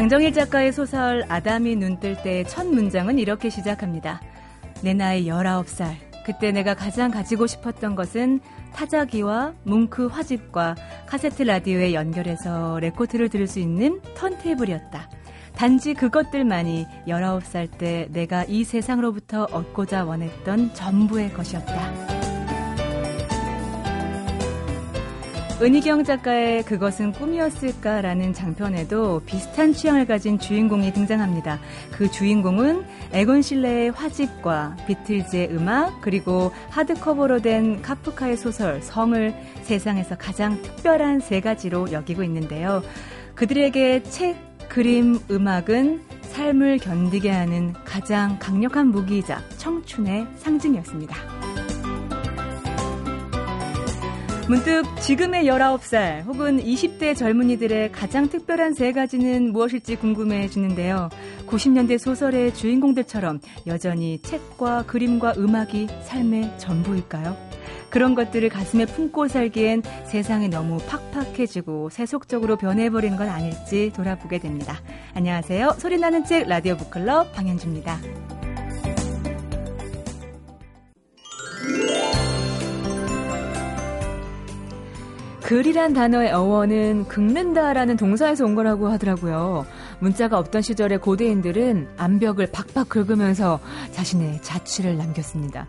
장정일 작가의 소설 아담이 눈뜰 때 첫 문장은 이렇게 시작합니다. 내 나이 19살. 그때 내가 가장 가지고 싶었던 것은 타자기와 뭉크 화집과 카세트 라디오에 연결해서 레코드를 들을 수 있는 턴테이블이었다. 단지 그것들만이 19살 때 내가 이 세상으로부터 얻고자 원했던 전부의 것이었다. 은희경 작가의 그것은 꿈이었을까라는 장편에도 비슷한 취향을 가진 주인공이 등장합니다. 그 주인공은 에곤 실레의 화집과 비틀즈의 음악 그리고 하드커버로 된 카프카의 소설 성을 세상에서 가장 특별한 세 가지로 여기고 있는데요. 그들에게 책, 그림, 음악은 삶을 견디게 하는 가장 강력한 무기이자 청춘의 상징이었습니다. 문득 지금의 19살 혹은 20대 젊은이들의 가장 특별한 세 가지는 무엇일지 궁금해지는데요. 90년대 소설의 주인공들처럼 여전히 책과 그림과 음악이 삶의 전부일까요? 그런 것들을 가슴에 품고 살기엔 세상이 너무 팍팍해지고 세속적으로 변해버린 건 아닐지 돌아보게 됩니다. 안녕하세요. 소리나는 책 라디오 북클럽 방현주입니다. 글이란 단어의 어원은 긁는다라는 동사에서 온 거라고 하더라고요. 문자가 없던 시절의 고대인들은 암벽을 박박 긁으면서 자신의 자취를 남겼습니다.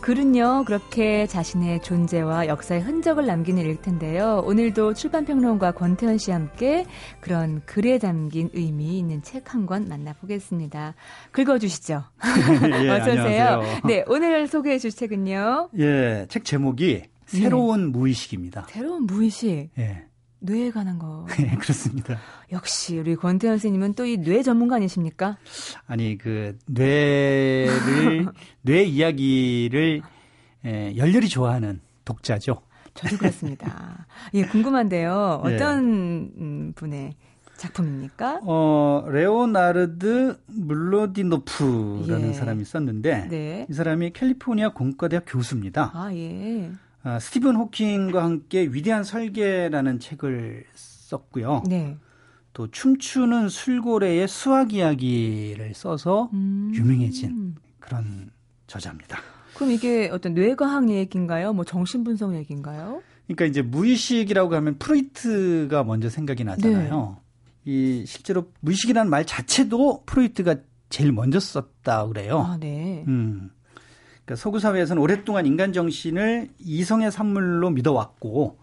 글은요, 그렇게 자신의 존재와 역사의 흔적을 남기는 일 텐데요. 오늘도 출판평론가 권태현 씨와 함께 그런 글에 담긴 의미 있는 책 한 권 만나보겠습니다. 긁어주시죠. 예, 어서오세요. 네, 오늘 소개해 주실 책은요. 예, 책 제목이 새로운 네. 무의식입니다. 새로운 무의식. 예. 뇌에 관한 거. 네, 그렇습니다. 역시 우리 권태현 선생님은 또 이 뇌 전문가 아니십니까? 아니 그 뇌를 뇌 이야기를 예, 열렬히 좋아하는 독자죠. 저도 그렇습니다. 예, 궁금한데요. 예. 어떤 네. 분의 작품입니까? 어, 레오나르드 물로디노프라는 예. 사람이 썼는데 네. 이 사람이 캘리포니아 공과대학 교수입니다. 아, 예. 아, 스티븐 호킹과 함께 위대한 설계라는 책을 썼고요. 네. 또 춤추는 술고래의 수학 이야기를 써서 음. 유명해진 그런 저자입니다. 그럼 이게 어떤 뇌과학 얘기인가요? 뭐 정신분석 얘기인가요? 그러니까 이제 무의식이라고 하면 프로이트가 먼저 생각이 나잖아요. 네. 이 실제로 무의식이라는 말 자체도 프로이트가 제일 먼저 썼다 그래요. 아, 네. 음. 그러니까 서구 사회에서는 오랫동안 인간 정신을 이성의 산물로 믿어왔고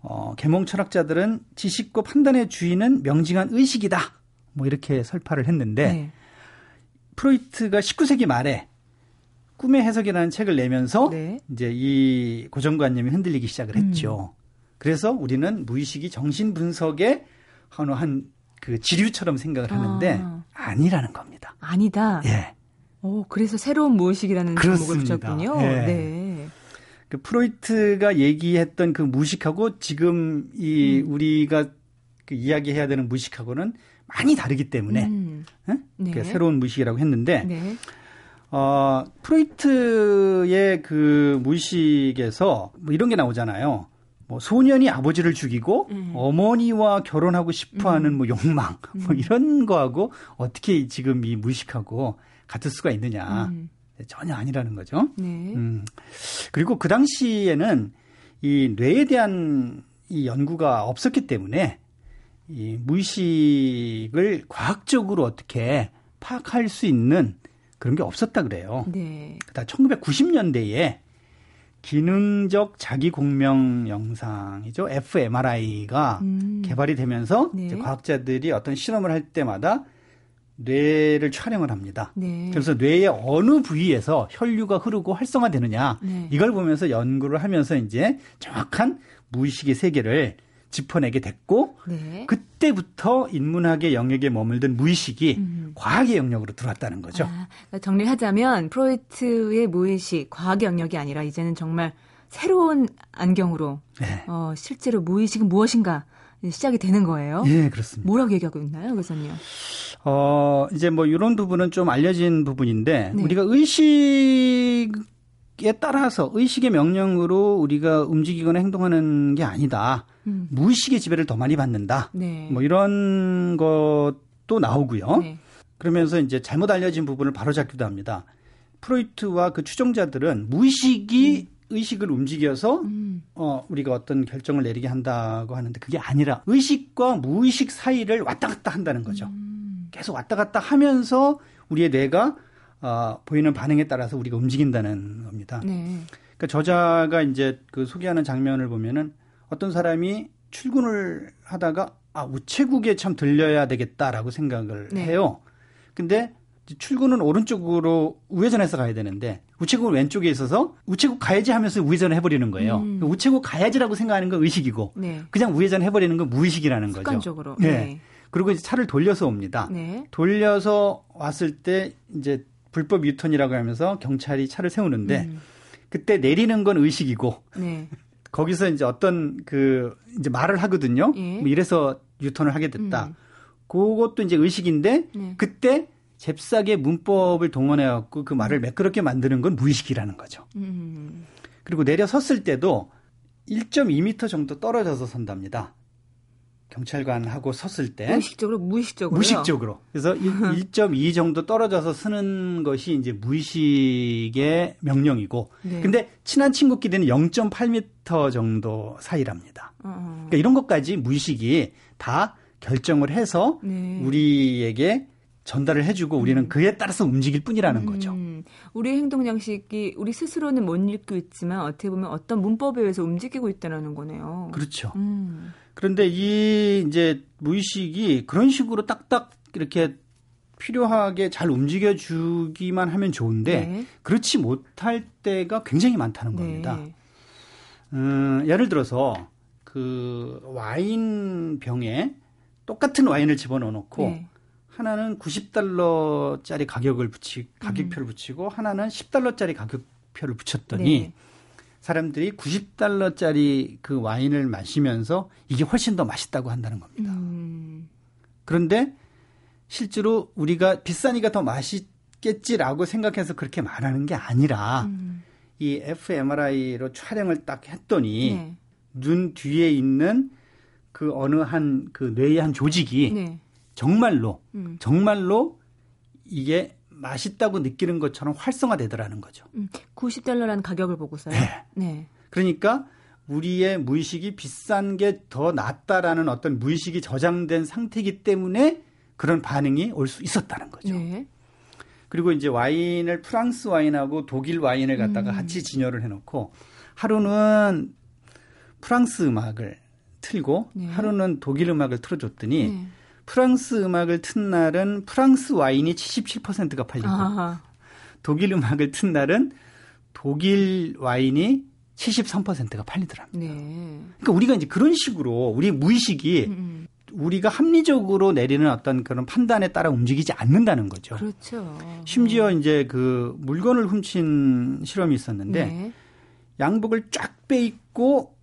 어, 계몽 철학자들은 지식과 판단의 주인은 명징한 의식이다. 뭐 이렇게 설파를 했는데 네. 프로이트가 19세기 말에 꿈의 해석이라는 책을 내면서 네. 이제 이 고정관념이 흔들리기 시작을 했죠. 음. 그래서 우리는 무의식이 정신 분석의 한그 지류처럼 생각을 하는데 아. 니라는 겁니다. 아니다. 예. 오, 그래서 새로운 무의식이라는 제목을 붙였군요. 네. 네. 그 프로이트가 얘기했던 그 무의식하고 지금 이 음. 우리가 그 이야기해야 되는 무의식하고는 많이 다르기 때문에 음. 네? 그 새로운 무의식이라고 했는데 네. 어, 프로이트의 그 무의식에서 뭐 이런 게 나오잖아요. 뭐 소년이 아버지를 죽이고 음. 어머니와 결혼하고 싶어하는 음. 뭐 욕망 뭐 음. 이런 거하고 어떻게 지금 이 무의식하고 같을 수가 있느냐. 음. 전혀 아니라는 거죠. 네. 음. 그리고 그 당시에는 이 뇌에 대한 이 연구가 없었기 때문에 이 무의식을 과학적으로 어떻게 파악할 수 있는 그런 게 없었다 그래요. 네. 그다 1990년대에 기능적 자기 공명 영상이죠. fMRI가 음. 개발이 되면서 네. 과학자들이 어떤 실험을 할 때마다 뇌를 촬영을 합니다. 네. 그래서 뇌의 어느 부위에서 혈류가 흐르고 활성화되느냐 네. 이걸 보면서 연구를 하면서 이제 정확한 무의식의 세계를 짚어내게 됐고 네. 그때부터 인문학의 영역에 머물던 무의식이 음. 과학의 영역으로 들어왔다는 거죠. 아, 그러니까 정리를 하자면 프로이트의 무의식 과학의 영역이 아니라 이제는 정말 새로운 안경으로 네. 어, 실제로 무의식은 무엇인가 시작이 되는 거예요. 예, 그렇습니다. 뭐라고 얘기하고 있나요, 교수님? 어, 이제 뭐 이런 부분은 좀 알려진 부분인데 네. 우리가 의식 에 따라서 의식의 명령으로 우리가 움직이거나 행동하는 게 아니다. 음. 무의식의 지배를 더 많이 받는다. 네. 뭐 이런 또 나오고요. 네. 그러면서 이제 잘못 알려진 부분을 바로잡기도 합니다. 프로이트와 그 추종자들은 무의식이 음. 의식을 움직여서 음. 어 우리가 어떤 결정을 내리게 한다고 하는데 그게 아니라 의식과 무의식 사이를 왔다 갔다 한다는 거죠. 음. 계속 왔다 갔다 하면서 우리의 뇌가 어, 보이는 반응에 따라서 우리가 움직인다는 겁니다. 네. 그러니까 저자가 이제 그 소개하는 장면을 보면은 어떤 사람이 출근을 하다가 아 우체국에 참 들려야 되겠다라고 생각을 네. 해요. 근데 출근은 오른쪽으로 우회전해서 가야 되는데 우체국은 왼쪽에 있어서 우체국 가야지 하면서 우회전을 해버리는 거예요. 음. 우체국 가야지라고 생각하는 건 의식이고 네. 그냥 우회전 해버리는 건 무의식이라는 거죠. 습관적으로. 네. 네. 그리고 이제 차를 돌려서 옵니다. 네. 돌려서 왔을 때 이제 불법 유턴이라고 하면서 경찰이 차를 세우는데 음. 그때 내리는 건 의식이고 네. 거기서 이제 어떤 그 이제 말을 하거든요. 예. 뭐 이래서 유턴을 하게 됐다. 음. 그것도 이제 의식인데 네. 그때 잽싸게 문법을 동원해 갖고 그 말을 매끄럽게 만드는 건 무의식이라는 거죠. 음. 그리고 내려 섰을 때도 1.2m 정도 떨어져서 선답니다. 경찰관하고 섰을 때 무의식적으로 무의식적으로 무의식적으로 그래서 1.2 정도 떨어져서 쓰는 것이 이제 무의식의 명령이고 네. 근데 친한 친구끼리는 0.8m 정도 사이랍니다. 어. 그러니까 이런 것까지 무의식이 다 결정을 해서 네. 우리에게 전달을 해주고 우리는 음. 그에 따라서 움직일 뿐이라는 거죠. 음. 우리 행동 양식이 우리 스스로는 못 읽고 있지만 어떻게 보면 어떤 문법에 의해서 움직이고 있다는 거네요. 그렇죠. 음. 그런데 이 이제 무의식이 그런 식으로 딱딱 이렇게 필요하게 잘 움직여 주기만 하면 좋은데 네. 그렇지 못할 때가 굉장히 많다는 네. 겁니다. 음, 예를 들어서 그 와인 병에 똑같은 와인을 집어넣어 놓고 네. 하나는 90달러짜리 가격을 붙이 가격표를 음. 붙이고 하나는 10달러짜리 가격표를 붙였더니 네. 사람들이 90달러짜리 그 와인을 마시면서 이게 훨씬 더 맛있다고 한다는 겁니다. 음. 그런데 실제로 우리가 비싸니까 더 맛있겠지라고 생각해서 그렇게 말하는 게 아니라 음. 이 fMRI로 촬영을 딱 했더니 네. 눈 뒤에 있는 그 어느 한 그 뇌의 한 조직이 네. 정말로 음. 정말로 이게 맛있다고 느끼는 것처럼 활성화되더라는 거죠. 음, 90달러라는 가격을 보고서요. 네. 네. 그러니까 우리의 무의식이 비싼 게 더 낫다라는 어떤 무의식이 저장된 상태이기 때문에 그런 반응이 올 수 있었다는 거죠. 네. 그리고 이제 와인을 프랑스 와인하고 독일 와인을 갖다가 음. 같이 진열을 해놓고 하루는 프랑스 음악을 틀고 네. 하루는 독일 음악을 틀어줬더니 네. 프랑스 음악을 튼 날은 프랑스 와인이 77%가 팔리고 아하. 독일 음악을 튼 날은 독일 와인이 73%가 팔리더랍니다. 네. 그러니까 우리가 이제 그런 식으로 우리 무의식이 음, 음. 우리가 합리적으로 내리는 어떤 그런 판단에 따라 움직이지 않는다는 거죠. 그렇죠. 심지어 음. 이제 그 물건을 훔친 실험이 있었는데 네. 양복을 쫙 빼입고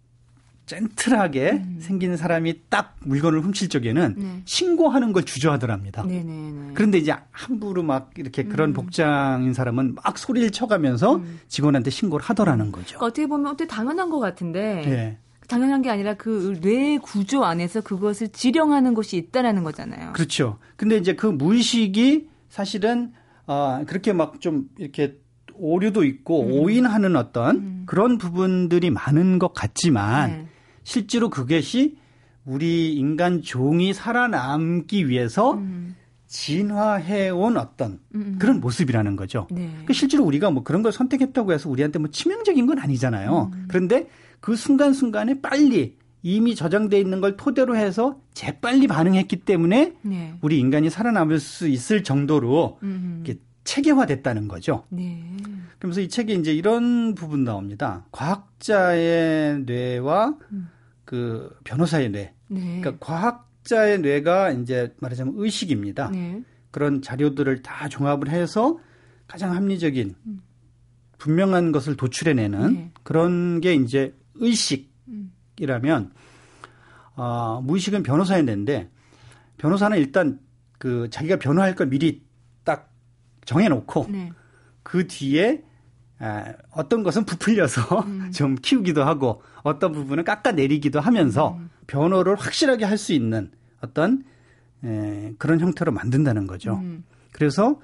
젠틀하게 음. 생긴 사람이 딱 물건을 훔칠 적에는 네. 신고하는 걸 주저하더랍니다. 네네네. 그런데 이제 함부로 막 이렇게 그런 음. 복장인 사람은 막 소리를 쳐가면서 음. 직원한테 신고를 하더라는 거죠. 그러니까 어떻게 보면 어떻게 당연한 것 같은데 네. 당연한 게 아니라 그 뇌 구조 안에서 그것을 지령하는 것이 있다라는 거잖아요. 그렇죠. 근데 이제 그 무의식이 사실은 어, 그렇게 막 좀 이렇게 오류도 있고 음. 오인하는 어떤 음. 그런 부분들이 많은 것 같지만 네. 실제로 그것이 우리 인간 종이 살아남기 위해서 음. 진화해온 어떤 음, 음. 그런 모습이라는 거죠. 네. 그러니까 실제로 우리가 뭐 그런 걸 선택했다고 해서 우리한테 뭐 치명적인 건 아니잖아요. 음. 그런데 그 순간순간에 빨리 이미 저장돼 있는 걸 토대로 해서 재빨리 반응했기 때문에 네. 우리 인간이 살아남을 수 있을 정도로 음. 이렇게 체계화됐다는 거죠. 네. 그러면서 이 책에 이제 이런 부분 나옵니다. 과학자의 뇌와 음. 그 변호사의 뇌. 네. 그러니까 과학자의 뇌가 이제 말하자면 의식입니다. 네. 그런 자료들을 다 종합을 해서 가장 합리적인 음. 분명한 것을 도출해내는 네. 그런 게 이제 의식이라면 어, 무의식은 변호사의 뇌인데 변호사는 일단 그 자기가 변호할 걸 미리 딱 정해놓고 네. 그 뒤에 아, 어떤 것은 부풀려서 음. 좀 키우기도 하고 어떤 부분은 깎아내리기도 하면서 음. 변호를 확실하게 할 수 있는 어떤 에, 그런 형태로 만든다는 거죠. 음. 그래서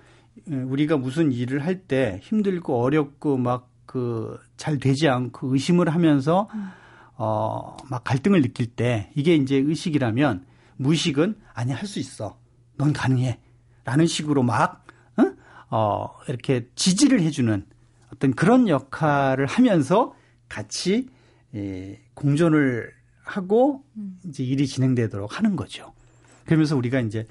우리가 무슨 일을 할 때 힘들고 어렵고 막 그 잘 되지 않고 의심을 하면서 음. 어막 갈등을 느낄 때 이게 이제 의식이라면 무의식은 아니 할 수 있어. 넌 가능해. 라는 식으로 막 어? 어 이렇게 지지를 해주는 어떤 그런 역할을 하면서 같이 예, 공존을 하고 음. 이제 일이 진행되도록 하는 거죠. 그러면서 우리가 이제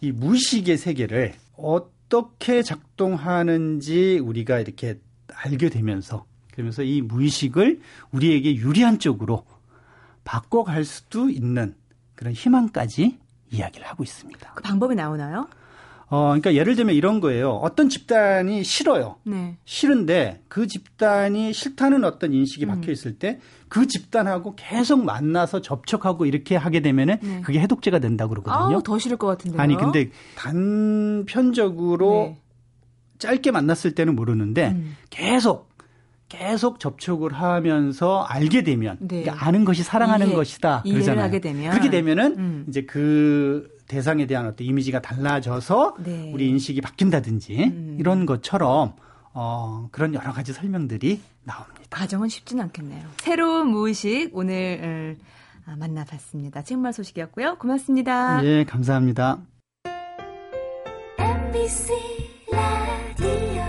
이 무의식의 세계를 어떻게 작동하는지 우리가 이렇게 알게 되면서 그러면서 이 무의식을 우리에게 유리한 쪽으로 바꿔갈 수도 있는 그런 희망까지 이야기를 하고 있습니다. 그 방법이 나오나요? 어, 그러니까 예를 들면 이런 거예요. 어떤 집단이 싫어요. 네. 싫은데 그 집단이 싫다는 어떤 인식이 음. 박혀 있을 때 그 집단하고 계속 만나서 접촉하고 이렇게 하게 되면은 네. 그게 해독제가 된다고 그러거든요. 아우, 더 싫을 것 같은데요. 아니 근데 단편적으로 네. 짧게 만났을 때는 모르는데 음. 계속 계속 접촉을 하면서 알게 되면 네. 그러니까 아는 것이 사랑하는 이해, 것이다 그러잖아요. 하게 되면 그렇게 되면은 음. 이제 그 대상에 대한 어떤 이미지가 달라져서 네. 우리 인식이 바뀐다든지 음. 이런 것처럼 어, 그런 여러 가지 설명들이 나옵니다. 과정은 쉽진 않겠네요. 새로운 무의식 오늘 어, 만나봤습니다. 책말 소식이었고요. 고맙습니다. 예, 감사합니다. MBC 라디오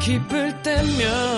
기쁠 때면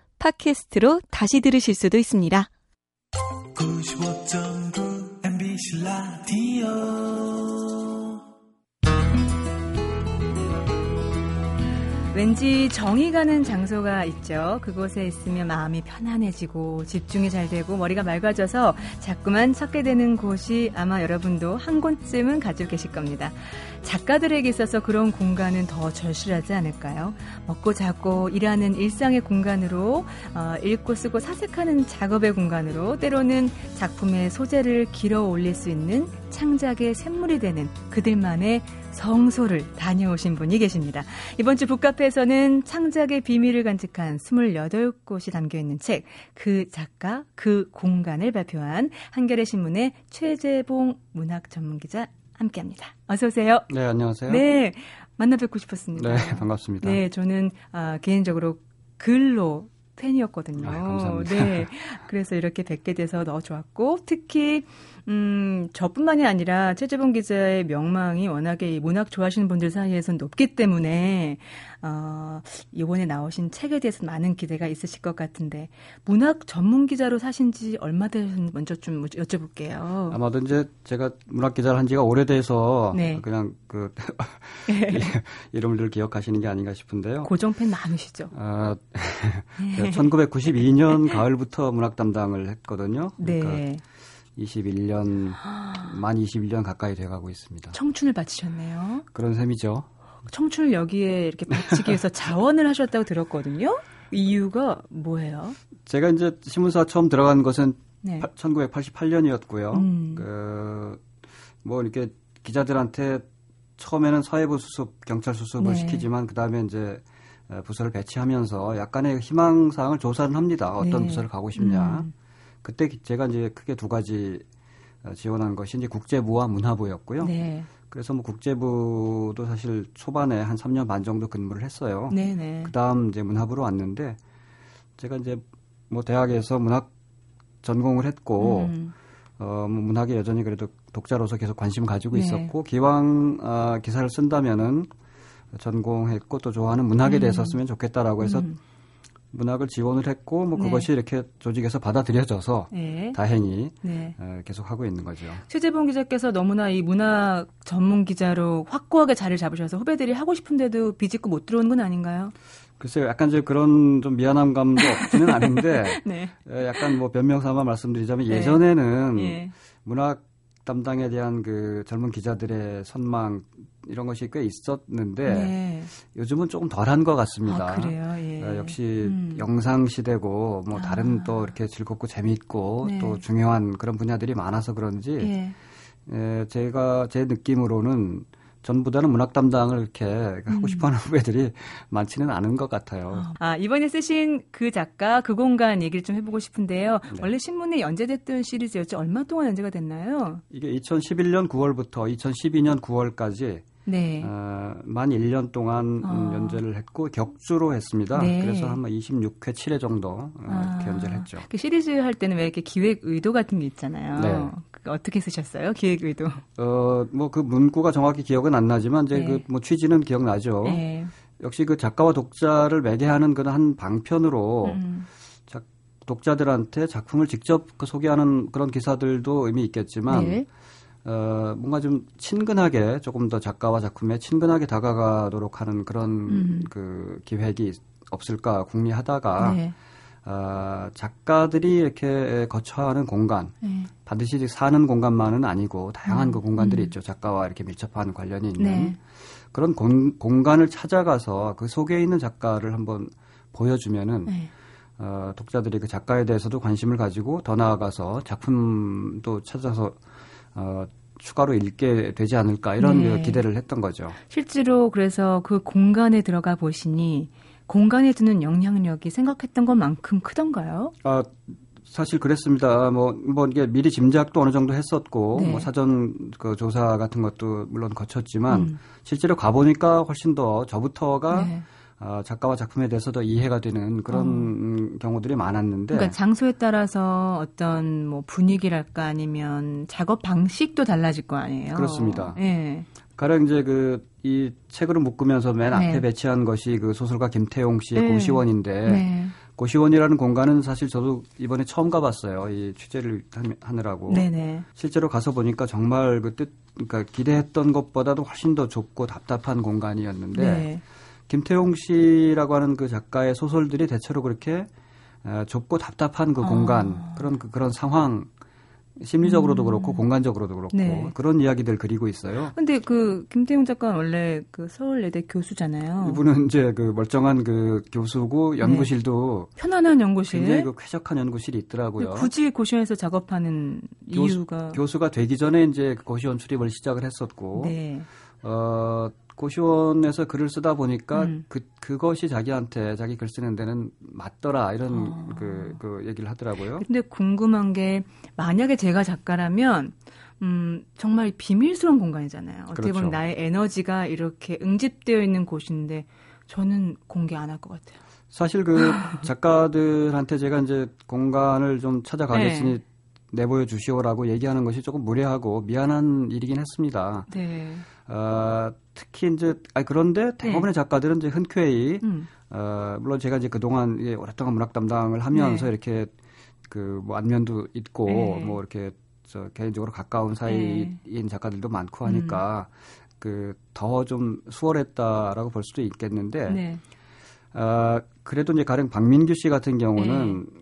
팟캐스트로 다시 들으실 수도 있습니다. 95.9 MBC 라디오 왠지 정이 가는 장소가 있죠. 그곳에 있으면 마음이 편안해지고 집중이 잘 되고 머리가 맑아져서 자꾸만 찾게 되는 곳이 아마 여러분도 한 곳쯤은 가지고 계실 겁니다. 작가들에게 있어서 그런 공간은 더 절실하지 않을까요? 먹고 자고 일하는 일상의 공간으로 어, 읽고 쓰고 사색하는 작업의 공간으로 때로는 작품의 소재를 길어 올릴 수 있는 창작의 샘물이 되는 그들만의 성소를 다녀오신 분이 계십니다. 이번 주 북카페에서는 창작의 비밀을 간직한 28곳이 담겨 있는 책, 그 작가, 그 공간을 발표한 한겨레 신문의 최재봉 문학 전문 기자 함께 합니다. 어서 오세요. 네, 안녕하세요. 네. 만나 뵙고 싶었습니다. 네, 반갑습니다. 네, 저는 아, 개인적으로 글로 팬이었거든요. 아, 감사합니다. 네. 그래서 이렇게 뵙게 돼서 너무 좋았고 특히 음, 저뿐만이 아니라 최재봉 기자의 명망이 워낙에 문학 좋아하시는 분들 사이에서는 높기 때문에 어, 이번에 나오신 책에 대해서 많은 기대가 있으실 것 같은데 문학 전문 기자로 사신 지 얼마 되셨는지 먼저 좀 여쭤볼게요. 아마도 이제 제가 문학 기자를 한 지가 오래돼서 네. 그냥 그 이름을 늘 기억하시는 게 아닌가 싶은데요. 고정팬 많으시죠? 아, 1992년 가을부터 문학 담당을 했거든요. 그러니까 네. 21년 만 21년 가까이 돼가고 있습니다. 청춘을 바치셨네요. 그런 셈이죠. 청춘을 여기에 이렇게 바치기 위해서 자원을 하셨다고 들었거든요. 이유가 뭐예요? 제가 이제 신문사 처음 들어간 것은 네. 1988년이었고요. 음. 그뭐 이렇게 기자들한테 처음에는 사회부 수습, 경찰 수습을 네. 시키지만 그 다음에 이제 부서를 배치하면서 약간의 희망 사항을 조사를 합니다. 어떤 네. 부서를 가고 싶냐. 음. 그때 제가 이제 크게 두 가지 어, 지원한 것이 이제 국제부와 문화부였고요. 네. 그래서 뭐 국제부도 사실 초반에 한 3년 반 정도 근무를 했어요. 네네. 네. 그다음 이제 문화부로 왔는데 제가 이제 뭐 대학에서 문학 전공을 했고 음. 어, 뭐 문학에 여전히 그래도 독자로서 계속 관심 가지고 네. 있었고 기왕 아, 기사를 쓴다면은 전공했고 또 좋아하는 문학에 음. 대해서 쓰면 좋겠다라고 해서 음. 문학을 지원을 했고 뭐 네. 그것이 이렇게 조직에서 받아들여져서 네. 다행히 네. 계속 하고 있는 거죠. 최재봉 기자께서 너무나 이 문학 전문 기자로 확고하게 자리를 잡으셔서 후배들이 하고 싶은데도 비집고 못 들어오는 건 아닌가요? 글쎄요, 약간 좀 그런 좀 미안한 감도 없지는 않은데, 네. 약간 뭐 변명 삼아 말씀드리자면 네. 예전에는 예. 문학 담당에 대한 그 젊은 기자들의 선망 이런 것이 꽤 있었는데 네. 요즘은 조금 덜한 것 같습니다. 아, 그래요. 예. 어, 역시 음. 영상 시대고 뭐 아. 다른 또 이렇게 즐겁고 재미있고 네. 또 중요한 그런 분야들이 많아서 그런지 예. 예, 제가 제 느낌으로는 전보다는 문학 담당을 이렇게 하고 음. 싶어하는 후배들이 많지는 않은 것 같아요. 아 이번에 쓰신 그 작가 그 공간 얘기를 좀 해보고 싶은데요. 네. 원래 신문에 연재됐던 시리즈였죠. 얼마 동안 연재가 됐나요? 이게 2011년 9월부터 2012년 9월까지 네. 어, 만 1년 동안 어. 연재를 했고 격주로 했습니다. 네. 그래서 한 26회, 7회 정도 어, 아. 이렇게 연재를 했죠. 그 시리즈 할 때는 왜 이렇게 기획 의도 같은 게 있잖아요. 네. 어떻게 쓰셨어요? 기획 의도? 어, 뭐 그 문구가 정확히 기억은 안 나지만 이제 네. 그뭐 취지는 기억나죠. 네. 역시 그 작가와 독자를 매개하는 그런 한 방편으로 음. 작, 독자들한테 작품을 직접 그 소개하는 그런 기사들도 의미 있겠지만 네. 어, 뭔가 좀 친근하게 조금 더 작가와 작품에 친근하게 다가가도록 하는 그런 음. 그 기획이 없을까 궁리하다가 네. 어, 작가들이 이렇게 거처하는 공간 네. 반드시 사는 공간만은 아니고 다양한 음. 그 공간들이 음. 있죠 작가와 이렇게 밀접한 관련이 있는 네. 그런 공, 공간을 찾아가서 그 속에 있는 작가를 한번 보여주면은 네. 어, 독자들이 그 작가에 대해서도 관심을 가지고 더 나아가서 작품도 찾아서 어, 추가로 읽게 되지 않을까 이런 네. 기대를 했던 거죠. 실제로 그래서 그 공간에 들어가 보시니 공간에 두는 영향력이 생각했던 것만큼 크던가요? 아, 사실 그랬습니다. 뭐, 뭐, 이게 미리 짐작도 어느 정도 했었고, 네. 뭐 사전 그 조사 같은 것도 물론 거쳤지만, 음. 실제로 가보니까 훨씬 더 저부터가 네. 어, 작가와 작품에 대해서도 이해가 되는 그런 어. 경우들이 많았는데. 그러니까 장소에 따라서 어떤 뭐 분위기랄까 아니면 작업 방식도 달라질 거 아니에요. 그렇습니다. 예. 가령 이제 그 이 책으로 묶으면서 맨 앞에 네. 배치한 것이 그 소설가 김태용 씨의 네. 고시원인데 네. 고시원이라는 공간은 사실 저도 이번에 처음 가봤어요. 이 취재를 하느라고. 네네. 실제로 가서 보니까 정말 그 뜻, 그러니까 기대했던 것보다도 훨씬 더 좁고 답답한 공간이었는데. 네. 김태용 씨라고 하는 그 작가의 소설들이 대체로 그렇게 어, 좁고 답답한 그 공간 아. 그런 그, 그런 상황 심리적으로도 음. 그렇고 공간적으로도 그렇고 네. 그런 이야기들 그리고 있어요. 근데 그 김태용 작가는 원래 그 서울예대 교수잖아요. 이분은 이제 그 멀쩡한 그 교수고 연구실도 네. 편안한 연구실, 굉장히 그 쾌적한 연구실이 있더라고요. 굳이 고시원에서 작업하는 교수, 이유가 교수가 되기 전에 이제 그 고시원 출입을 시작을 했었고, 네. 어 고시원에서 글을 쓰다 보니까 음. 그 그것이 자기한테 자기 글 쓰는 데는 맞더라 이런 어. 그, 그 얘기를 하더라고요. 근데 궁금한 게 만약에 제가 작가라면 음, 정말 비밀스러운 공간이잖아요. 어떻게 그렇죠. 보면 나의 에너지가 이렇게 응집되어 있는 곳인데 저는 공개 안 할 것 같아요. 사실 그 작가들한테 제가 이제 공간을 좀 찾아가겠으니 네. 내보여 주시오라고 얘기하는 것이 조금 무례하고 미안한 일이긴 했습니다. 네. 어, 특히 이제 아 그런데 대부분의 네. 작가들은 이제 흔쾌히 음. 어, 물론 제가 이제 그동안 예, 오랫동안 문학 담당을 하면서 네. 이렇게 그 뭐 안면도 있고 네. 뭐 이렇게 저 개인적으로 가까운 사이인 네. 작가들도 많고 하니까 음. 그더 좀 수월했다라고 볼 수도 있겠는데 네. 어, 그래도 이제 가령 박민규 씨 같은 경우는 네.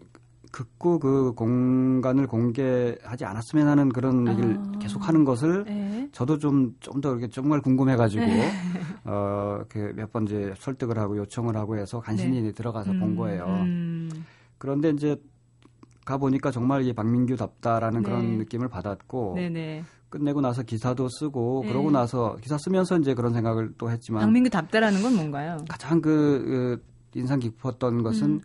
극구 그 공간을 공개하지 않았으면 하는 그런 아. 얘기를 계속 하는 것을 네. 저도 좀, 좀 더 이렇게 정말 궁금해가지고, 네. 어, 그몇 번 이제 설득을 하고 요청을 하고 해서 간신히 네. 들어가서 음, 본 거예요. 음. 그런데 이제 가 보니까 정말 이게 박민규답다라는 그런 네. 느낌을 받았고, 네네. 끝내고 나서 기사도 쓰고, 네. 그러고 나서 기사 쓰면서 이제 그런 생각을 또 했지만. 박민규답다라는 건 뭔가요? 가장 그, 그 인상 깊었던 것은 음.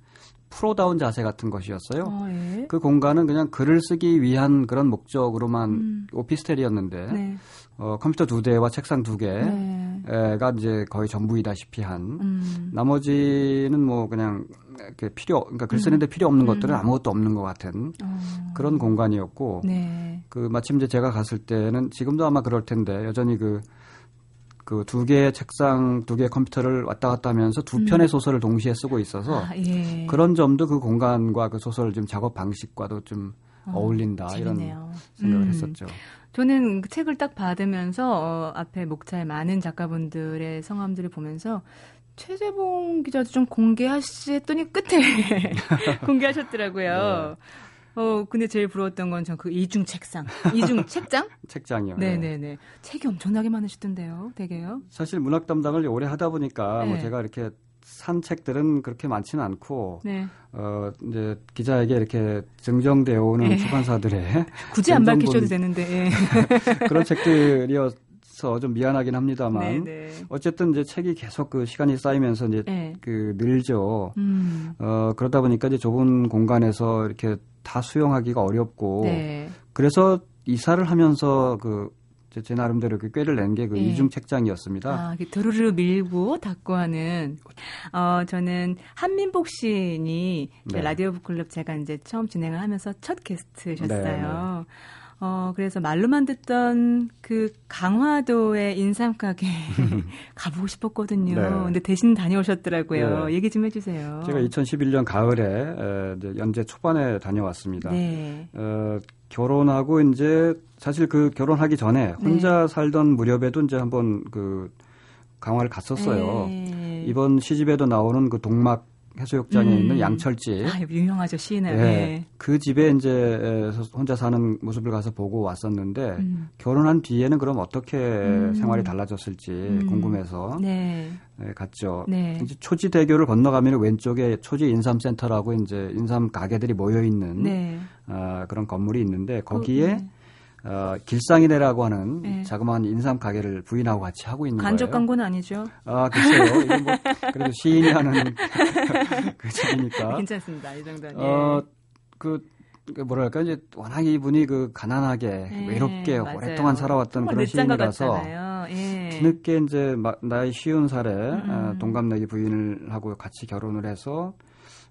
프로다운 자세 같은 것이었어요. 어, 예. 그 공간은 그냥 글을 쓰기 위한 그런 목적으로만 음. 오피스텔이었는데 네. 어, 컴퓨터 두 대와 책상 두 개가 네. 이제 거의 전부이다시피 한 음. 나머지는 뭐 그냥 이렇게 필요 그러니까 글 쓰는데 음. 필요 없는 것들은 음. 아무것도 없는 것 같은 어. 그런 공간이었고 네. 그 마침 이제 제가 갔을 때는 지금도 아마 그럴 텐데 여전히 그 그 두 개의 책상, 두 개의 컴퓨터를 왔다 갔다 하면서 두 음. 편의 소설을 동시에 쓰고 있어서 아, 예. 그런 점도 그 공간과 그 소설 좀 작업 방식과도 좀 어, 울린다 재밌네요. 이런 생각을 음. 했었죠. 저는 그 책을 딱 받으면서 어, 앞에 목차에 많은 작가분들의 성함들을 보면서 최재봉 기자도 좀 공개하시 했더니 끝에 공개하셨더라고요. 네. 어, 근데 제일 부러웠던 건 전 그 이중 책상. 이중 책장? 책장이요. 네네네. 네. 책이 엄청나게 많으시던데요, 되게요. 사실 문학 담당을 오래 하다 보니까 뭐 네. 뭐 제가 이렇게 산 책들은 그렇게 많지는 않고 네. 어 이제 기자에게 이렇게 증정되어 오는 네.出版사들의 굳이 안 밝히셔도 되는데 예. 그런 책들이어서 좀 미안하긴 합니다만 네네. 네. 어쨌든 이제 책이 계속 그 시간이 쌓이면서 이제 네. 그 늘죠. 음. 어 그러다 보니까 이제 좁은 공간에서 이렇게 다 수용하기가 어렵고 네. 그래서 이사를 하면서 그 제 나름대로 그 꾀를 낸 게그 네. 이중 책장이었습니다. 아, 드르르 밀고 닫고 하는. 어, 저는 한민복 시인이 네. 라디오 북클럽 제가 이제 처음 진행을 하면서 첫 게스트셨어요. 어, 그래서 말로만 듣던 그 강화도의 인삼가게 가보고 싶었거든요. 네. 근데 대신 다녀오셨더라고요. 네. 얘기 좀 해주세요. 제가 2011년 가을에 에, 이제 연재 초반에 다녀왔습니다. 네. 어, 결혼하고 이제 사실 그 결혼하기 전에 혼자 네. 살던 무렵에도 이제 한번 그 강화를 갔었어요. 네. 이번 시집에도 나오는 그 동막 해수욕장에 음. 있는 양철집. 아, 유명하죠, 시인의. 네. 네. 그 집에 이제 혼자 사는 모습을 가서 보고 왔었는데, 음. 결혼한 뒤에는 그럼 어떻게 음. 생활이 달라졌을지 음. 궁금해서 네. 네, 갔죠. 네. 이제 초지 대교를 건너가면 왼쪽에 초지 인삼센터라고 이제 인삼 가게들이 모여 있는 네. 어, 그런 건물이 있는데 거기에 그, 어, 길상이네라고 하는 네. 자그마한 인삼 가게를 부인하고 같이 하고 있는 간접 거예요. 간접 광고는 아니죠? 아, 글쎄요. 이게 뭐, 그래도 시인이 하는 그 집이니까. 괜찮습니다. 이 정도는. 어, 그, 그 뭐랄까 이제 워낙 이분이 그 가난하게 네, 외롭게 맞아요. 오랫동안 살아왔던 그런 시인이라서 예. 뒤늦게 이제 나이 쉬운 살에 음. 어, 동갑내기 부인을 하고 같이 결혼을 해서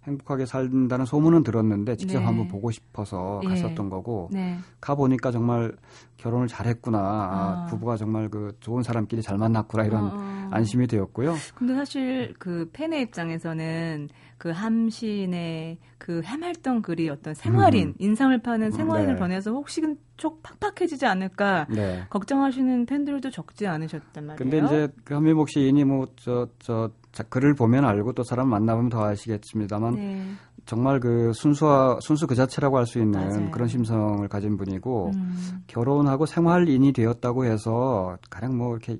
행복하게 살다는 소문은 들었는데 직접 네. 한번 보고 싶어서 예. 갔었던 거고 네. 가 보니까 정말 결혼을 잘했구나 아. 부부가 정말 그 좋은 사람끼리 잘 만났구나 이런 어. 안심이 되었고요. 근데 사실 그 팬의 입장에서는 그 함신의 그 해맑던 글이 어떤 생활인 음. 인상을 파는 생활인을 네. 변해서 혹시 좀 팍팍해지지 않을까 네. 걱정하시는 팬들도 적지 않으셨단 말이에요. 근데 이제 그 한민복 시인이 뭐 저 저 글을 보면 알고 또 사람 만나보면 더 아시겠습니다만 네. 정말 그 순수와 순수 그 자체라고 할 수 있는 맞아요. 그런 심성을 가진 분이고 음. 결혼하고 생활인이 되었다고 해서 가령 뭐 이렇게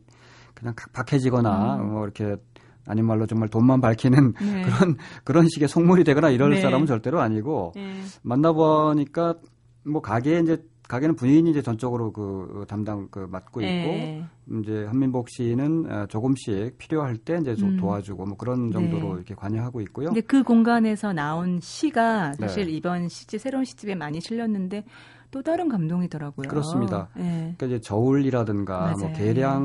그냥 각박해지거나 음. 뭐 이렇게 아닌 말로 정말 돈만 밝히는 네. 그런 그런 식의 속물이 되거나 이럴 네. 사람은 절대로 아니고 네. 만나보니까 뭐 가게에 이제 가게는 부인이 이제 전적으로 그 담당 그 맡고 네. 있고 이제 한민복 씨는 어, 조금씩 필요할 때 이제 음. 도와주고 뭐 그런 정도로 네. 이렇게 관여하고 있고요. 근데 그 공간에서 나온 시가 사실 네. 이번 시집 새로운 시집에 많이 실렸는데 또 다른 감동이더라고요. 그렇습니다. 네. 그러니까 이제 저울이라든가 뭐 맞아요. 뭐 계량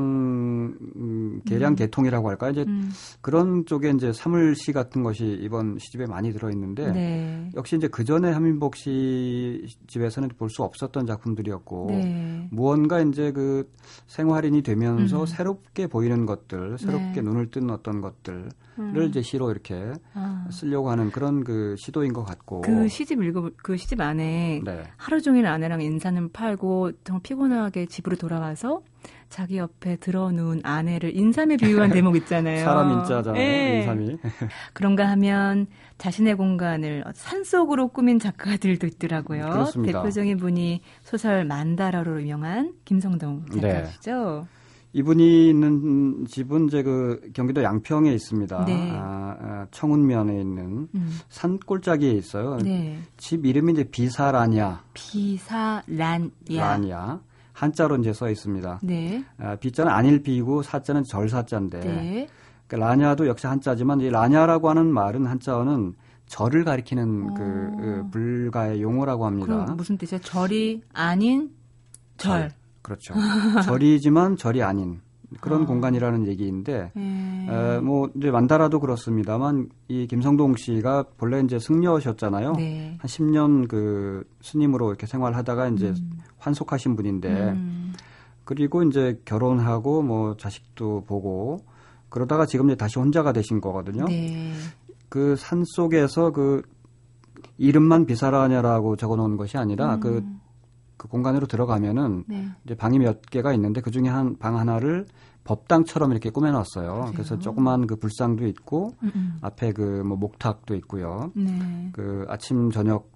음, 계량 음. 계통이라고 할까 이제 음. 그런 쪽에 이제 사물시 같은 것이 이번 시집에 많이 들어 있는데 네. 역시 이제 그 전에 한민복 씨 집에서는 볼 수 없었던 작품들이었고 네. 무언가 이제 그 생활인이 되면서 음. 새롭게 보이는 것들, 새롭게 네. 눈을 뜬 어떤 것들 음. 를 이제 시로 이렇게 아. 쓰려고 하는 그런 그 시도인 것 같고 그 시집 읽어 그 시집 안에 네. 하루 종일 아내랑 인사는 팔고 정말 피곤하게 집으로 돌아와서 자기 옆에 들어놓은 아내를 인삼에 비유한 대목 있잖아요. 사람 인자잖아요. 네. 인삼이. 그런가 하면 자신의 공간을 산속으로 꾸민 작가들도 있더라고요. 그렇습니다. 대표적인 분이 소설 만다라로 유명한 김성동 네. 작가시죠. 네. 이분이 있는 집은 이제 그 경기도 양평에 있습니다. 네. 아, 아, 청운면에 있는 음. 산골짜기에 있어요. 네. 집 이름이 이제 비사라냐. 비사란야. 라냐. 한자로 이제 써 있습니다. 네. 아, 비자는 아닐 비고 사자는 절사자인데. 네. 그 라냐도 역시 한자지만 이 라냐라고 하는 말은 한자어는 절을 가리키는 그, 그 불가의 용어라고 합니다. 무슨 뜻이에요? 절이 아닌 절. 절. 그렇죠. 절이지만 절이 아닌 그런 아. 공간이라는 얘기인데, 음. 에, 뭐 이제 만다라도 그렇습니다만 이 김성동 씨가 본래 이제 승려셨잖아요. 네. 한 10년 그 스님으로 이렇게 생활하다가 이제 음. 환속하신 분인데, 음. 그리고 이제 결혼하고 뭐 자식도 보고 그러다가 지금 이제 다시 혼자가 되신 거거든요. 네. 그 산 속에서 그 이름만 비사라냐라고 적어놓은 것이 아니라 그 음. 그 공간으로 들어가면은 네. 이제 방이 몇 개가 있는데 그 중에 한 방 하나를 법당처럼 이렇게 꾸며놨어요. 그래요? 그래서 조그만 그 불상도 있고 음음. 앞에 그 뭐 목탁도 있고요. 네. 그 아침 저녁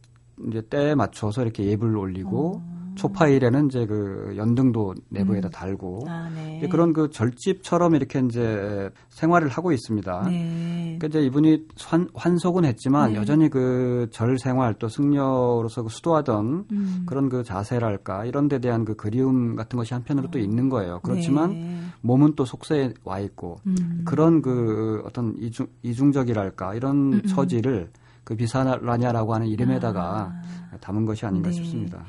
이제 때에 맞춰서 이렇게 예불 올리고 어. 초파일에는 이제 그 연등도 내부에다 음. 달고 아, 네. 그런 그 절집처럼 이렇게 이제 생활을 하고 있습니다. 네. 그러니까 이제 이분이 환, 환속은 했지만 네. 여전히 그 절 생활 또 승려로서 그 수도하던 음. 그런 그 자세랄까 이런 데 대한 그 그리움 같은 것이 한편으로 어. 또 있는 거예요. 그렇지만 네. 몸은 또 속세에 와 있고 음. 그런 그 어떤 이중 이중적이랄까 이런 음, 음. 처지를 그 비사라냐라고 하는 이름에다가 아. 담은 것이 아닌가 네. 싶습니다.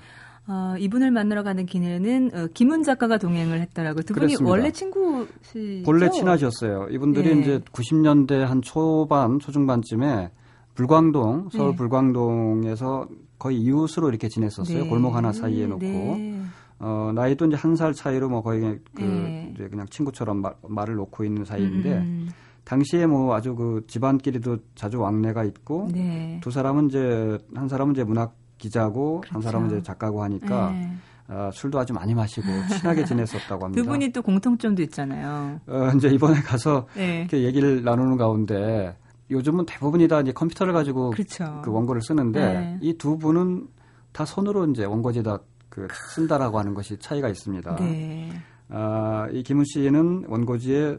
어, 이분을 만나러 가는 기내는 어, 김은 작가가 동행을 했더라고요. 두 분이 그랬습니다. 원래 친구시죠? 본래 친하셨어요. 이분들이 네. 이제 90년대 한 초반, 초중반쯤에 불광동, 서울 네. 불광동에서 거의 이웃으로 이렇게 지냈었어요. 네. 골목 하나 사이에 놓고. 네. 어, 나이도 이제 한 살 차이로 뭐 거의 그 네. 이제 그냥 친구처럼 말, 말을 놓고 있는 사이인데 음. 당시에 뭐 아주 그 집안끼리도 자주 왕래가 있고 네. 두 사람은 이제 한 사람은 이제 문학 기자고 그렇죠. 한 사람은 이제 작가고 하니까 네. 어, 술도 아주 많이 마시고 친하게 지냈었다고 합니다. 두 분이 또 공통점도 있잖아요. 어, 이제 이번에 가서 네. 이렇게 얘기를 나누는 가운데 요즘은 대부분이 다 이제 컴퓨터를 가지고 그렇죠. 그 원고를 쓰는데 네. 이두 분은 다 손으로 이제 원고지다 그 쓴다라고 하는 것이 차이가 있습니다. 네. 아, 이 김은 씨는 원고지에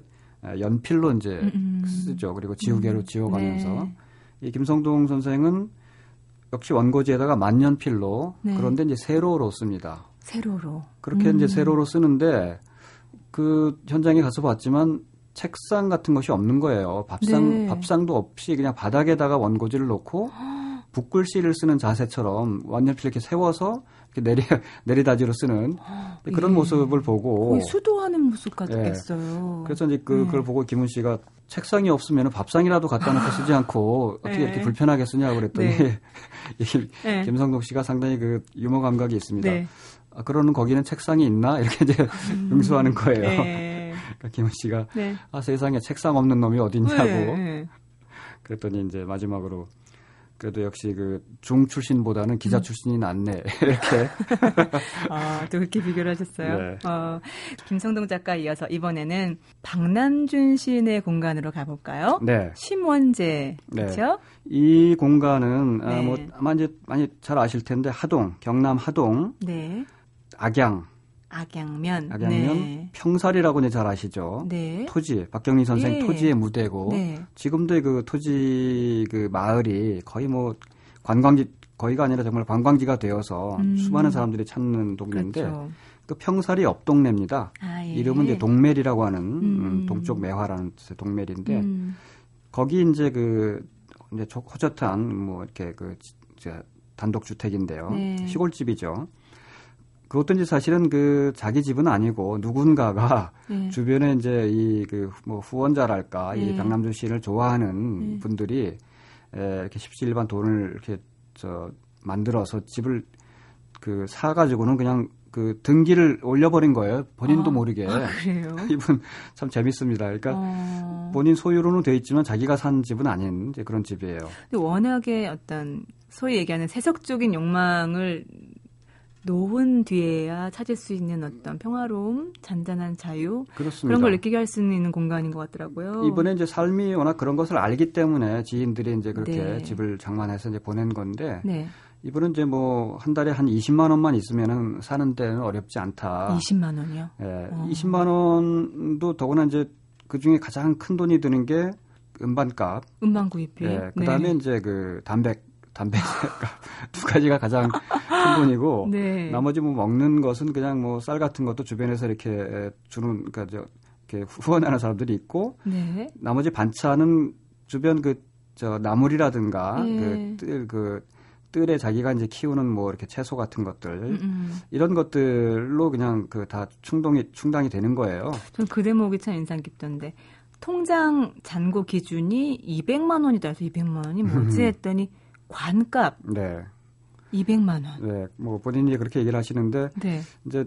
연필로 이제 음, 음. 쓰죠. 그리고 지우개로 음. 지워가면서 네. 이 김성동 선생은 역시 원고지에다가 만년필로 네. 그런데 이제 세로로 씁니다. 세로로. 그렇게 음. 이제 세로로 쓰는데 그 현장에 가서 봤지만 책상 같은 것이 없는 거예요. 밥상 네. 밥상도 없이 그냥 바닥에다가 원고지를 놓고 붓글씨를 쓰는 자세처럼 완전필 이렇게 세워서 이렇게 내리 내리다지로 쓰는 그런 예. 모습을 보고 수도하는 모습 같겠어요. 예. 그래서 이제 그, 네. 그걸 보고 김은 씨가 책상이 없으면 밥상이라도 갖다 놓고 쓰지 않고 어떻게 네. 이렇게 불편하게 쓰냐고 그랬더니 네. 네. 김성동 씨가 상당히 그 유머 감각이 있습니다. 네. 아, 그러는 거기는 책상이 있나 이렇게 이제 음. 응수하는 거예요. 네. 그러니까 김은 씨가 네. 아 세상에 책상 없는 놈이 어딨냐고. 그랬더니 이제 마지막으로 그래도 역시 그 중 출신보다는 기자 음. 출신이 낫네 이렇게. 아, 또 그렇게 비교를 하셨어요. 네. 어, 김성동 작가 이어서 이번에는 박남준 시인의 공간으로 가볼까요? 네. 심원재 그렇죠? 네. 이 공간은 네. 아, 뭐 아마 이제 많이 잘 아실 텐데 하동, 경남 하동, 네. 악양. 악양면. 악양면 네. 평살이라고 이제 잘 아시죠. 네. 토지 박경리 선생 예. 토지의 무대고 네. 지금도 그 토지 그 마을이 거의 뭐 관광지 거의가 아니라 정말 관광지가 되어서 음. 수많은 사람들이 찾는 동네인데 그렇죠. 그 평살이 옆 동네입니다. 아, 예. 이름은 이제 동멜이라고 하는 음. 음 동쪽 매화라는 뜻의 동멜인데 음. 거기 이제 그 이제 호젓한 뭐 이렇게 그 단독 주택인데요. 네. 시골집이죠. 그것도 이제 사실은 그 자기 집은 아니고 누군가가 네. 주변에 이제 이 그 뭐 후원자랄까 네. 이 박남준 씨를 좋아하는 네. 분들이 에, 이렇게 십시일반 돈을 이렇게 저 만들어서 집을 그 사가지고는 그냥 그 등기를 올려버린 거예요. 본인도 아, 모르게. 아, 그래요? 이분 참 재밌습니다. 그러니까 어... 본인 소유로는 돼 있지만 자기가 산 집은 아닌 이제 그런 집이에요. 근데 워낙에 어떤 소위 얘기하는 세속적인 욕망을 노은 뒤에야 찾을 수 있는 어떤 평화로움, 잔잔한 자유 그렇습니다. 그런 걸 느끼게 할 수 있는 공간인 것 같더라고요. 이번에 이제 삶이 워낙 그런 것을 알기 때문에 지인들이 이제 그렇게 네. 집을 장만해서 이제 보낸 건데 네. 이분은 이제 뭐 한 달에 한 20만 원만 있으면은 사는 데는 어렵지 않다. 20만 원이요? 예. 어. 20만 원도 더구나 이제 그 중에 가장 큰 돈이 드는 게 음반값. 음반 구입비. 예. 그다음에 네. 이제 그 담배 담배 두 가지가 가장 큰 돈이고 네. 나머지 뭐 먹는 것은 그냥 뭐 쌀 같은 것도 주변에서 이렇게 주는 그러니까 저 이렇게 후원하는 사람들이 있고 네. 나머지 반찬은 주변 그 저 나물이라든가 네. 그뜰그 그 뜰에 자기가 이제 키우는 뭐 이렇게 채소 같은 것들 음음. 음. 이런 것들로 그냥 그 다 충동이 충당이 되는 거예요. 전 그 대목이 참 인상 깊던데 통장 잔고 기준이 200만 원이다 해서 200만 원이 뭐지 했더니 관값. 네. 200만 원. 네. 뭐 본인이 그렇게 얘기를 하시는데 네. 이제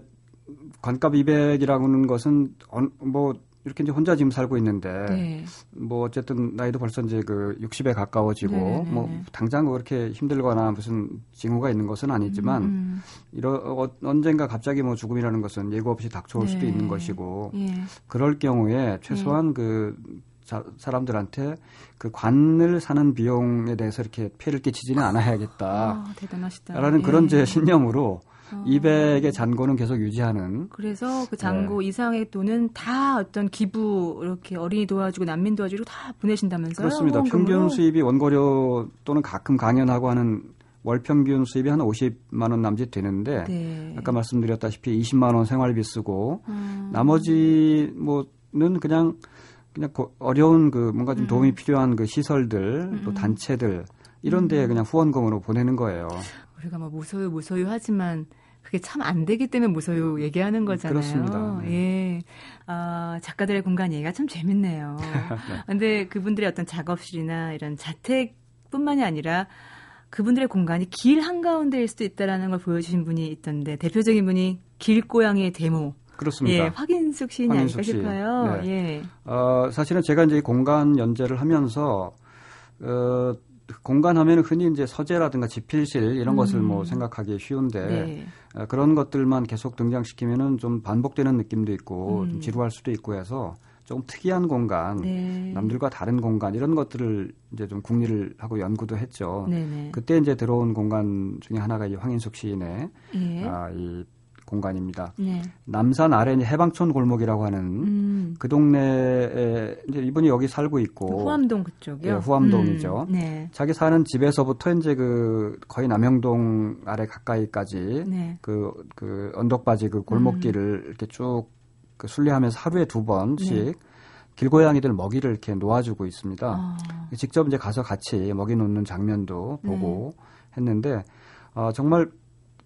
관값 200이라고는 것은 뭐 이렇게 이제 혼자 지금 살고 있는데 네. 뭐 어쨌든 나이도 벌써 이제 그 60에 가까워지고 네, 네, 뭐 네. 당장 뭐 그렇게 힘들거나 무슨 징후가 있는 것은 아니지만 음. 음. 이러 어, 언젠가 갑자기 뭐 죽음이라는 것은 예고 없이 닥쳐올 수도 네. 있는 것이고 예. 그럴 경우에 최소한 예. 그 자, 사람들한테 그 관을 사는 비용에 대해서 이렇게 피해를 끼치지는 않아야겠다. 아, 대단하시다. 라는 예. 그런 제 신념으로 어. 200의 잔고는 계속 유지하는. 그래서 그 잔고 네. 이상의 돈은 다 어떤 기부 이렇게 어린이 도와주고 난민 도와주고 다 보내신다면서요? 그렇습니다. 평균 수입이 원고료 또는 가끔 강연하고 하는 월 평균 수입이 한 50만 원 남짓 되는데 네. 아까 말씀드렸다시피 20만 원 생활비 쓰고 음. 나머지 뭐는 그냥 그냥 어려운 그 뭔가 좀 도움이 음. 필요한 그 시설들 음. 또 단체들 이런 데에 음. 그냥 후원금으로 보내는 거예요. 우리가 뭐 무소유 무소유 하지만 그게 참 안 되기 때문에 무소유 얘기하는 거잖아요. 그렇습니다. 네. 예. 아, 작가들의 공간 얘기가 참 재밌네요. 네. 근데 그분들의 어떤 작업실이나 이런 자택뿐만이 아니라 그분들의 공간이 길 한가운데일 수도 있다라는 걸 보여주신 분이 있던데 대표적인 분이 길고양이의 데모. 그렇습니다. 예, 확인숙 시인이 아닐까 싶어요. 네. 예. 어, 사실은 제가 이제 공간 연재를 하면서 어, 공간 하면 흔히 이제 서재라든가 집필실 이런 음. 것을 뭐 생각하기 쉬운데 네. 어, 그런 것들만 계속 등장시키면은 좀 반복되는 느낌도 있고 음. 좀 지루할 수도 있고 해서 조금 특이한 공간, 네. 남들과 다른 공간 이런 것들을 이제 좀 궁리를 하고 연구도 했죠. 네네. 그때 이제 들어온 공간 중에 하나가 이 황인숙 시인의 예. 아, 이 공간입니다. 네. 남산 아래 해방촌 골목이라고 하는 음. 그 동네에 이제 이분이 여기 살고 있고 후암동 그쪽이요. 네, 후암동이죠. 음. 네. 자기 사는 집에서부터 이제 그 거의 남영동 아래 가까이까지 네. 그, 그 언덕바지 그 골목길을 음. 이렇게 쭉 그 순례하면서 하루에 두 번씩 네. 길고양이들 먹이를 이렇게 놓아주고 있습니다. 아. 직접 이제 가서 같이 먹이 놓는 장면도 보고 네. 했는데 어, 정말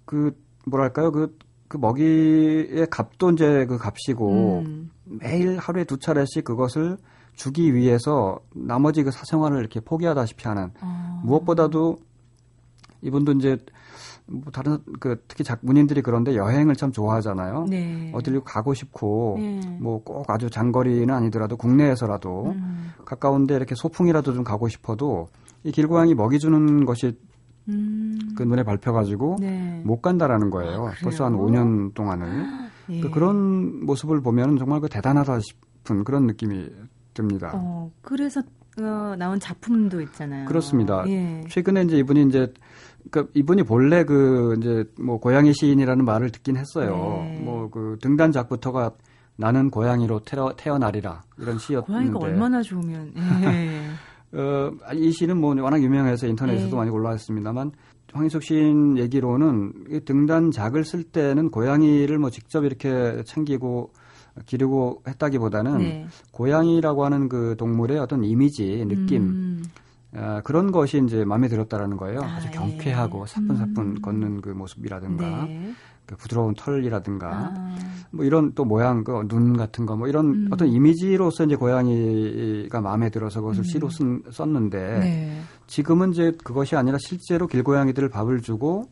그 뭐랄까요 그 그 먹이의 값도 이제 그 값이고 음. 매일 하루에 두 차례씩 그것을 주기 위해서 나머지 그 사생활을 이렇게 포기하다시피 하는 어. 무엇보다도 이분도 이제 뭐 다른 그 특히 작문인들이 그런데 여행을 참 좋아하잖아요. 네. 어디를 가고 싶고 네. 뭐꼭 아주 장거리는 아니더라도 국내에서라도 음. 가까운데 이렇게 소풍이라도 좀 가고 싶어도 이 길고양이 먹이 주는 것이 음. 그 눈에 밟혀가지고 네. 못 간다라는 거예요. 아, 벌써 한 5년 동안을. 예. 그 그런 모습을 보면 정말 그 대단하다 싶은 그런 느낌이 듭니다. 어, 그래서 어, 나온 작품도 있잖아요. 그렇습니다. 예. 최근에 이제 이분이 이제 그 이분이 본래 그 이제 뭐 고양이 시인이라는 말을 듣긴 했어요. 네. 뭐그 등단작부터가 나는 고양이로 태어, 태어나리라 이런 시였는데 고양이가 얼마나 좋으면 예. 어, 이 시는 뭐 워낙 유명해서 인터넷에서도 네. 많이 올라왔습니다만 황희석 시인 얘기로는 등단작을 쓸 때는 고양이를 뭐 직접 이렇게 챙기고 기르고 했다기보다는 네. 고양이라고 하는 그 동물의 어떤 이미지, 느낌 음. 어, 그런 것이 이제 마음에 들었다라는 거예요. 아, 주 예. 경쾌하고 사뿐사뿐 음. 걷는 그 모습이라든가 네. 그 부드러운 털이라든가 아. 뭐 이런 또 모양 그 눈 같은 거 뭐 이런 음. 어떤 이미지로서 이제 고양이가 마음에 들어서 그것을 음. 시로 쓴, 썼는데 네. 지금은 이제 그것이 아니라 실제로 길고양이들을 밥을 주고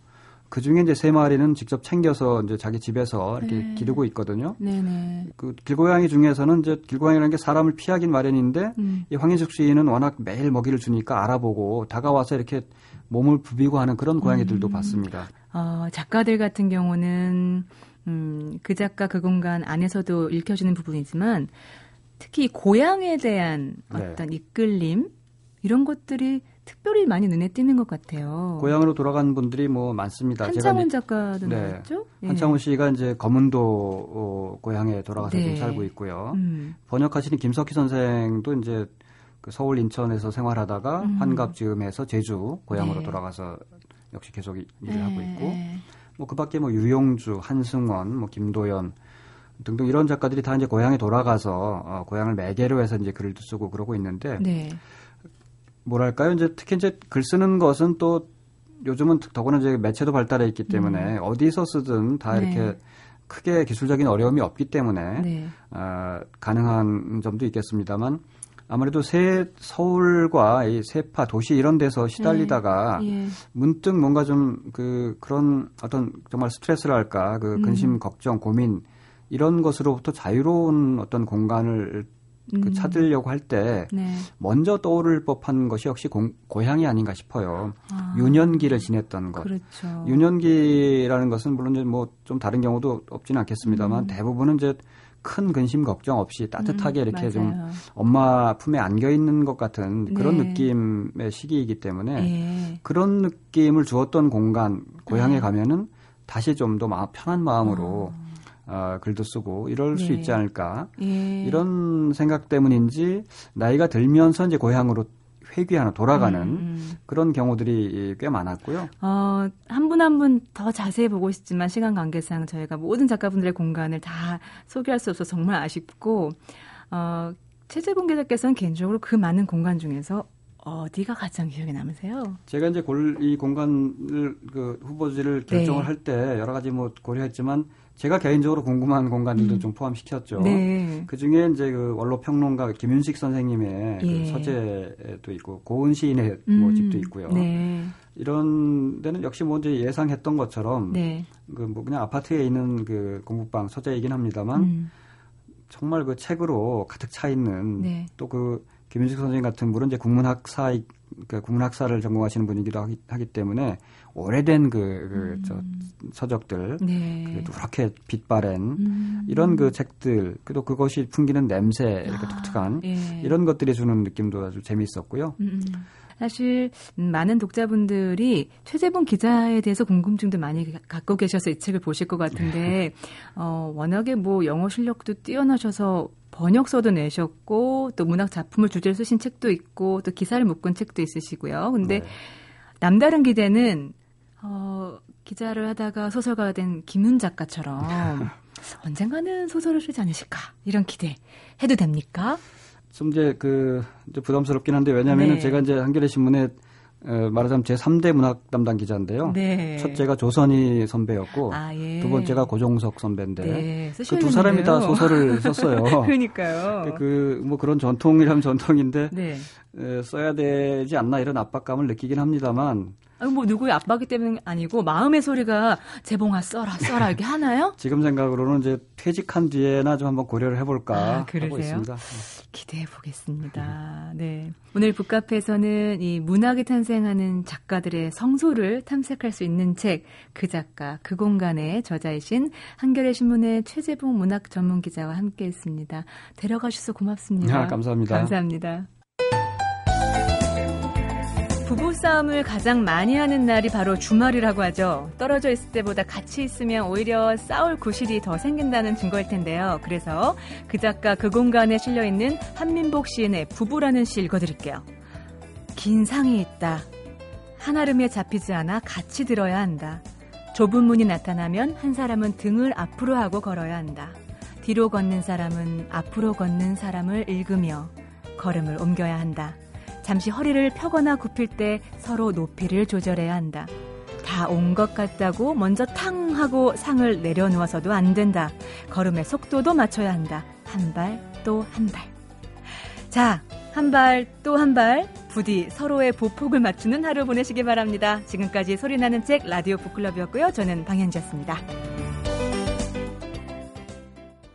그 중에 이제 세 마리는 직접 챙겨서 이제 자기 집에서 이렇게 네. 기르고 있거든요. 네네. 그 길고양이 중에서는 이제 길고양이라는 게 사람을 피하긴 마련인데 음. 이 황인숙 시인은 워낙 매일 먹이를 주니까 알아보고 다가와서 이렇게 몸을 부비고 하는 그런 고양이들도 음. 봤습니다. 어, 작가들 같은 경우는 음, 그 작가 그 공간 안에서도 읽혀지는 부분이지만 특히 고향에 대한 네. 어떤 네. 이끌림 이런 것들이 특별히 많이 눈에 띄는 것 같아요. 고향으로 돌아간 분들이 뭐 많습니다. 한창훈 작가도 네. 나왔죠? 예. 한창훈 씨가 이제 검은도 어, 고향에 돌아가서 네. 살고 있고요. 음. 번역하시는 김석희 선생도 이제 그 서울 인천에서 생활하다가 음. 환갑지음해서 제주 고향으로 네. 돌아가서 역시 계속 일을 네. 하고 있고 뭐 그밖에 뭐 유용주, 한승원, 뭐 김도연 등등 이런 작가들이 다 이제 고향에 돌아가서 어, 고향을 매개로 해서 이제 글도 쓰고 그러고 있는데 네. 뭐랄까요 이제 특히 이제 글 쓰는 것은 또 요즘은 더구나 이제 매체도 발달해 있기 때문에 음. 어디서 쓰든 다 네. 이렇게 크게 기술적인 어려움이 없기 때문에 네. 어, 가능한 점도 있겠습니다만 아무래도 새 서울과 이 세파 도시 이런 데서 시달리다가 네. 예. 문득 뭔가 좀 그 그런 어떤 정말 스트레스랄까 그 음. 근심 음. 걱정 고민 이런 것으로부터 자유로운 어떤 공간을 그 음. 찾으려고 할때 네. 먼저 떠오를 법한 것이 역시 공, 고향이 아닌가 싶어요. 아. 유년기를 지냈던 것. 그렇죠. 유년기라는 것은 물론 이제 뭐 좀 다른 경우도 없지는 않겠습니다만 음. 대부분은 이제 큰 근심 걱정 없이 따뜻하게 음, 이렇게 맞아요. 좀 엄마 품에 안겨 있는 것 같은 그런 네. 느낌의 시기이기 때문에 네. 그런 느낌을 주었던 공간 고향에 네. 가면은 다시 좀 더 편한 마음으로 어. 어, 글도 쓰고 이럴 수 네. 있지 않을까 예. 이런 생각 때문인지 나이가 들면서 이제 고향으로 회귀하는 돌아가는 음, 음. 그런 경우들이 꽤 많았고요. 어, 한 분 한 분 더 자세히 보고 싶지만 시간 관계상 저희가 모든 작가분들의 공간을 다 소개할 수 없어서 정말 아쉽고 어, 최재봉 기자께서는 개인적으로 그 많은 공간 중에서 어디가 가장 기억에 남으세요? 제가 이제 골, 이 공간을 그 후보지를 결정을 네. 할때 여러 가지 뭐 고려했지만 제가 개인적으로 궁금한 공간들도 음. 좀 포함시켰죠. 네. 그 중에 이제 그 원로 평론가 김윤식 선생님의 그 예. 그 서재도 있고 고은 시인의 뭐 음. 뭐 집도 있고요. 네. 이런 데는 역시 뭐 이제 예상했던 것처럼 네. 그뭐 그냥 아파트에 있는 그 공부방 서재이긴 합니다만 음. 정말 그 책으로 가득 차 있는 네. 또그 김윤식 선생님 같은 분은 이제 국문학사 그 국문학사를 전공하시는 분이기도 하기, 하기 때문에 오래된 그, 그 음. 저, 서적들, 네. 그 누렇게 빛바랜 음. 이런 그 책들, 그리고 그것이 풍기는 냄새 이렇게 아, 독특한 예. 이런 것들이 주는 느낌도 아주 재미있었고요. 음. 음. 사실 많은 독자분들이 최재봉 기자에 대해서 궁금증도 많이 갖고 계셔서 이 책을 보실 것 같은데 네. 어, 워낙에 뭐 영어 실력도 뛰어나셔서 번역서도 내셨고 또 문학 작품을 주제로 쓰신 책도 있고 또 기사를 묶은 책도 있으시고요. 근데 네. 남다른 기대는 어, 기자를 하다가 소설가가 된 김윤 작가처럼 언젠가는 소설을 쓰지 않으실까 이런 기대 해도 됩니까? 좀 이제 그 이제 부담스럽긴 한데 왜냐하면 네. 제가 이제 한겨레 신문에 어, 말하자면 제 3대 문학 담당 기자인데요. 네. 첫째가 조선희 선배였고 아, 예. 두 번째가 고종석 선배인데 네, 그두 사람이 다 소설을 썼어요. 그러니까요. 그 뭐 그런 전통이라면 전통인데 네. 에, 써야 되지 않나 이런 압박감을 느끼긴 합니다만 뭐 누구의 압박이 때문에 아니고 마음의 소리가 재봉아 써라 써라 이렇게 하나요? 지금 생각으로는 이제 퇴직한 뒤에나 좀 한번 고려를 해볼까 아, 하고 있습니다. 기대해 보겠습니다. 네 오늘 북카페에서는 이 문학이 탄생하는 작가들의 성소를 탐색할 수 있는 책 그 작가 그 공간의 저자이신 한겨레 신문의 최재봉 문학 전문 기자와 함께했습니다. 데려가셔서 고맙습니다. 아, 감사합니다. 감사합니다. 부부싸움을 가장 많이 하는 날이 바로 주말이라고 하죠. 떨어져 있을 때보다 같이 있으면 오히려 싸울 구실이 더 생긴다는 증거일 텐데요. 그래서 그 작가 그 공간에 실려 있는 한민복 시인의 부부라는 시 읽어드릴게요. 긴 상이 있다. 한아름에 잡히지 않아 같이 들어야 한다. 좁은 문이 나타나면 한 사람은 등을 앞으로 하고 걸어야 한다. 뒤로 걷는 사람은 앞으로 걷는 사람을 읽으며 걸음을 옮겨야 한다. 잠시 허리를 펴거나 굽힐 때 서로 높이를 조절해야 한다. 다 온 것 같다고 먼저 탕 하고 상을 내려놓아서도 안 된다. 걸음의 속도도 맞춰야 한다. 한 발 또 한 발. 자, 한 발 또 한 발. 부디 서로의 보폭을 맞추는 하루 보내시기 바랍니다. 지금까지 소리나는 책 라디오 북클럽이었고요. 저는 방현지였습니다.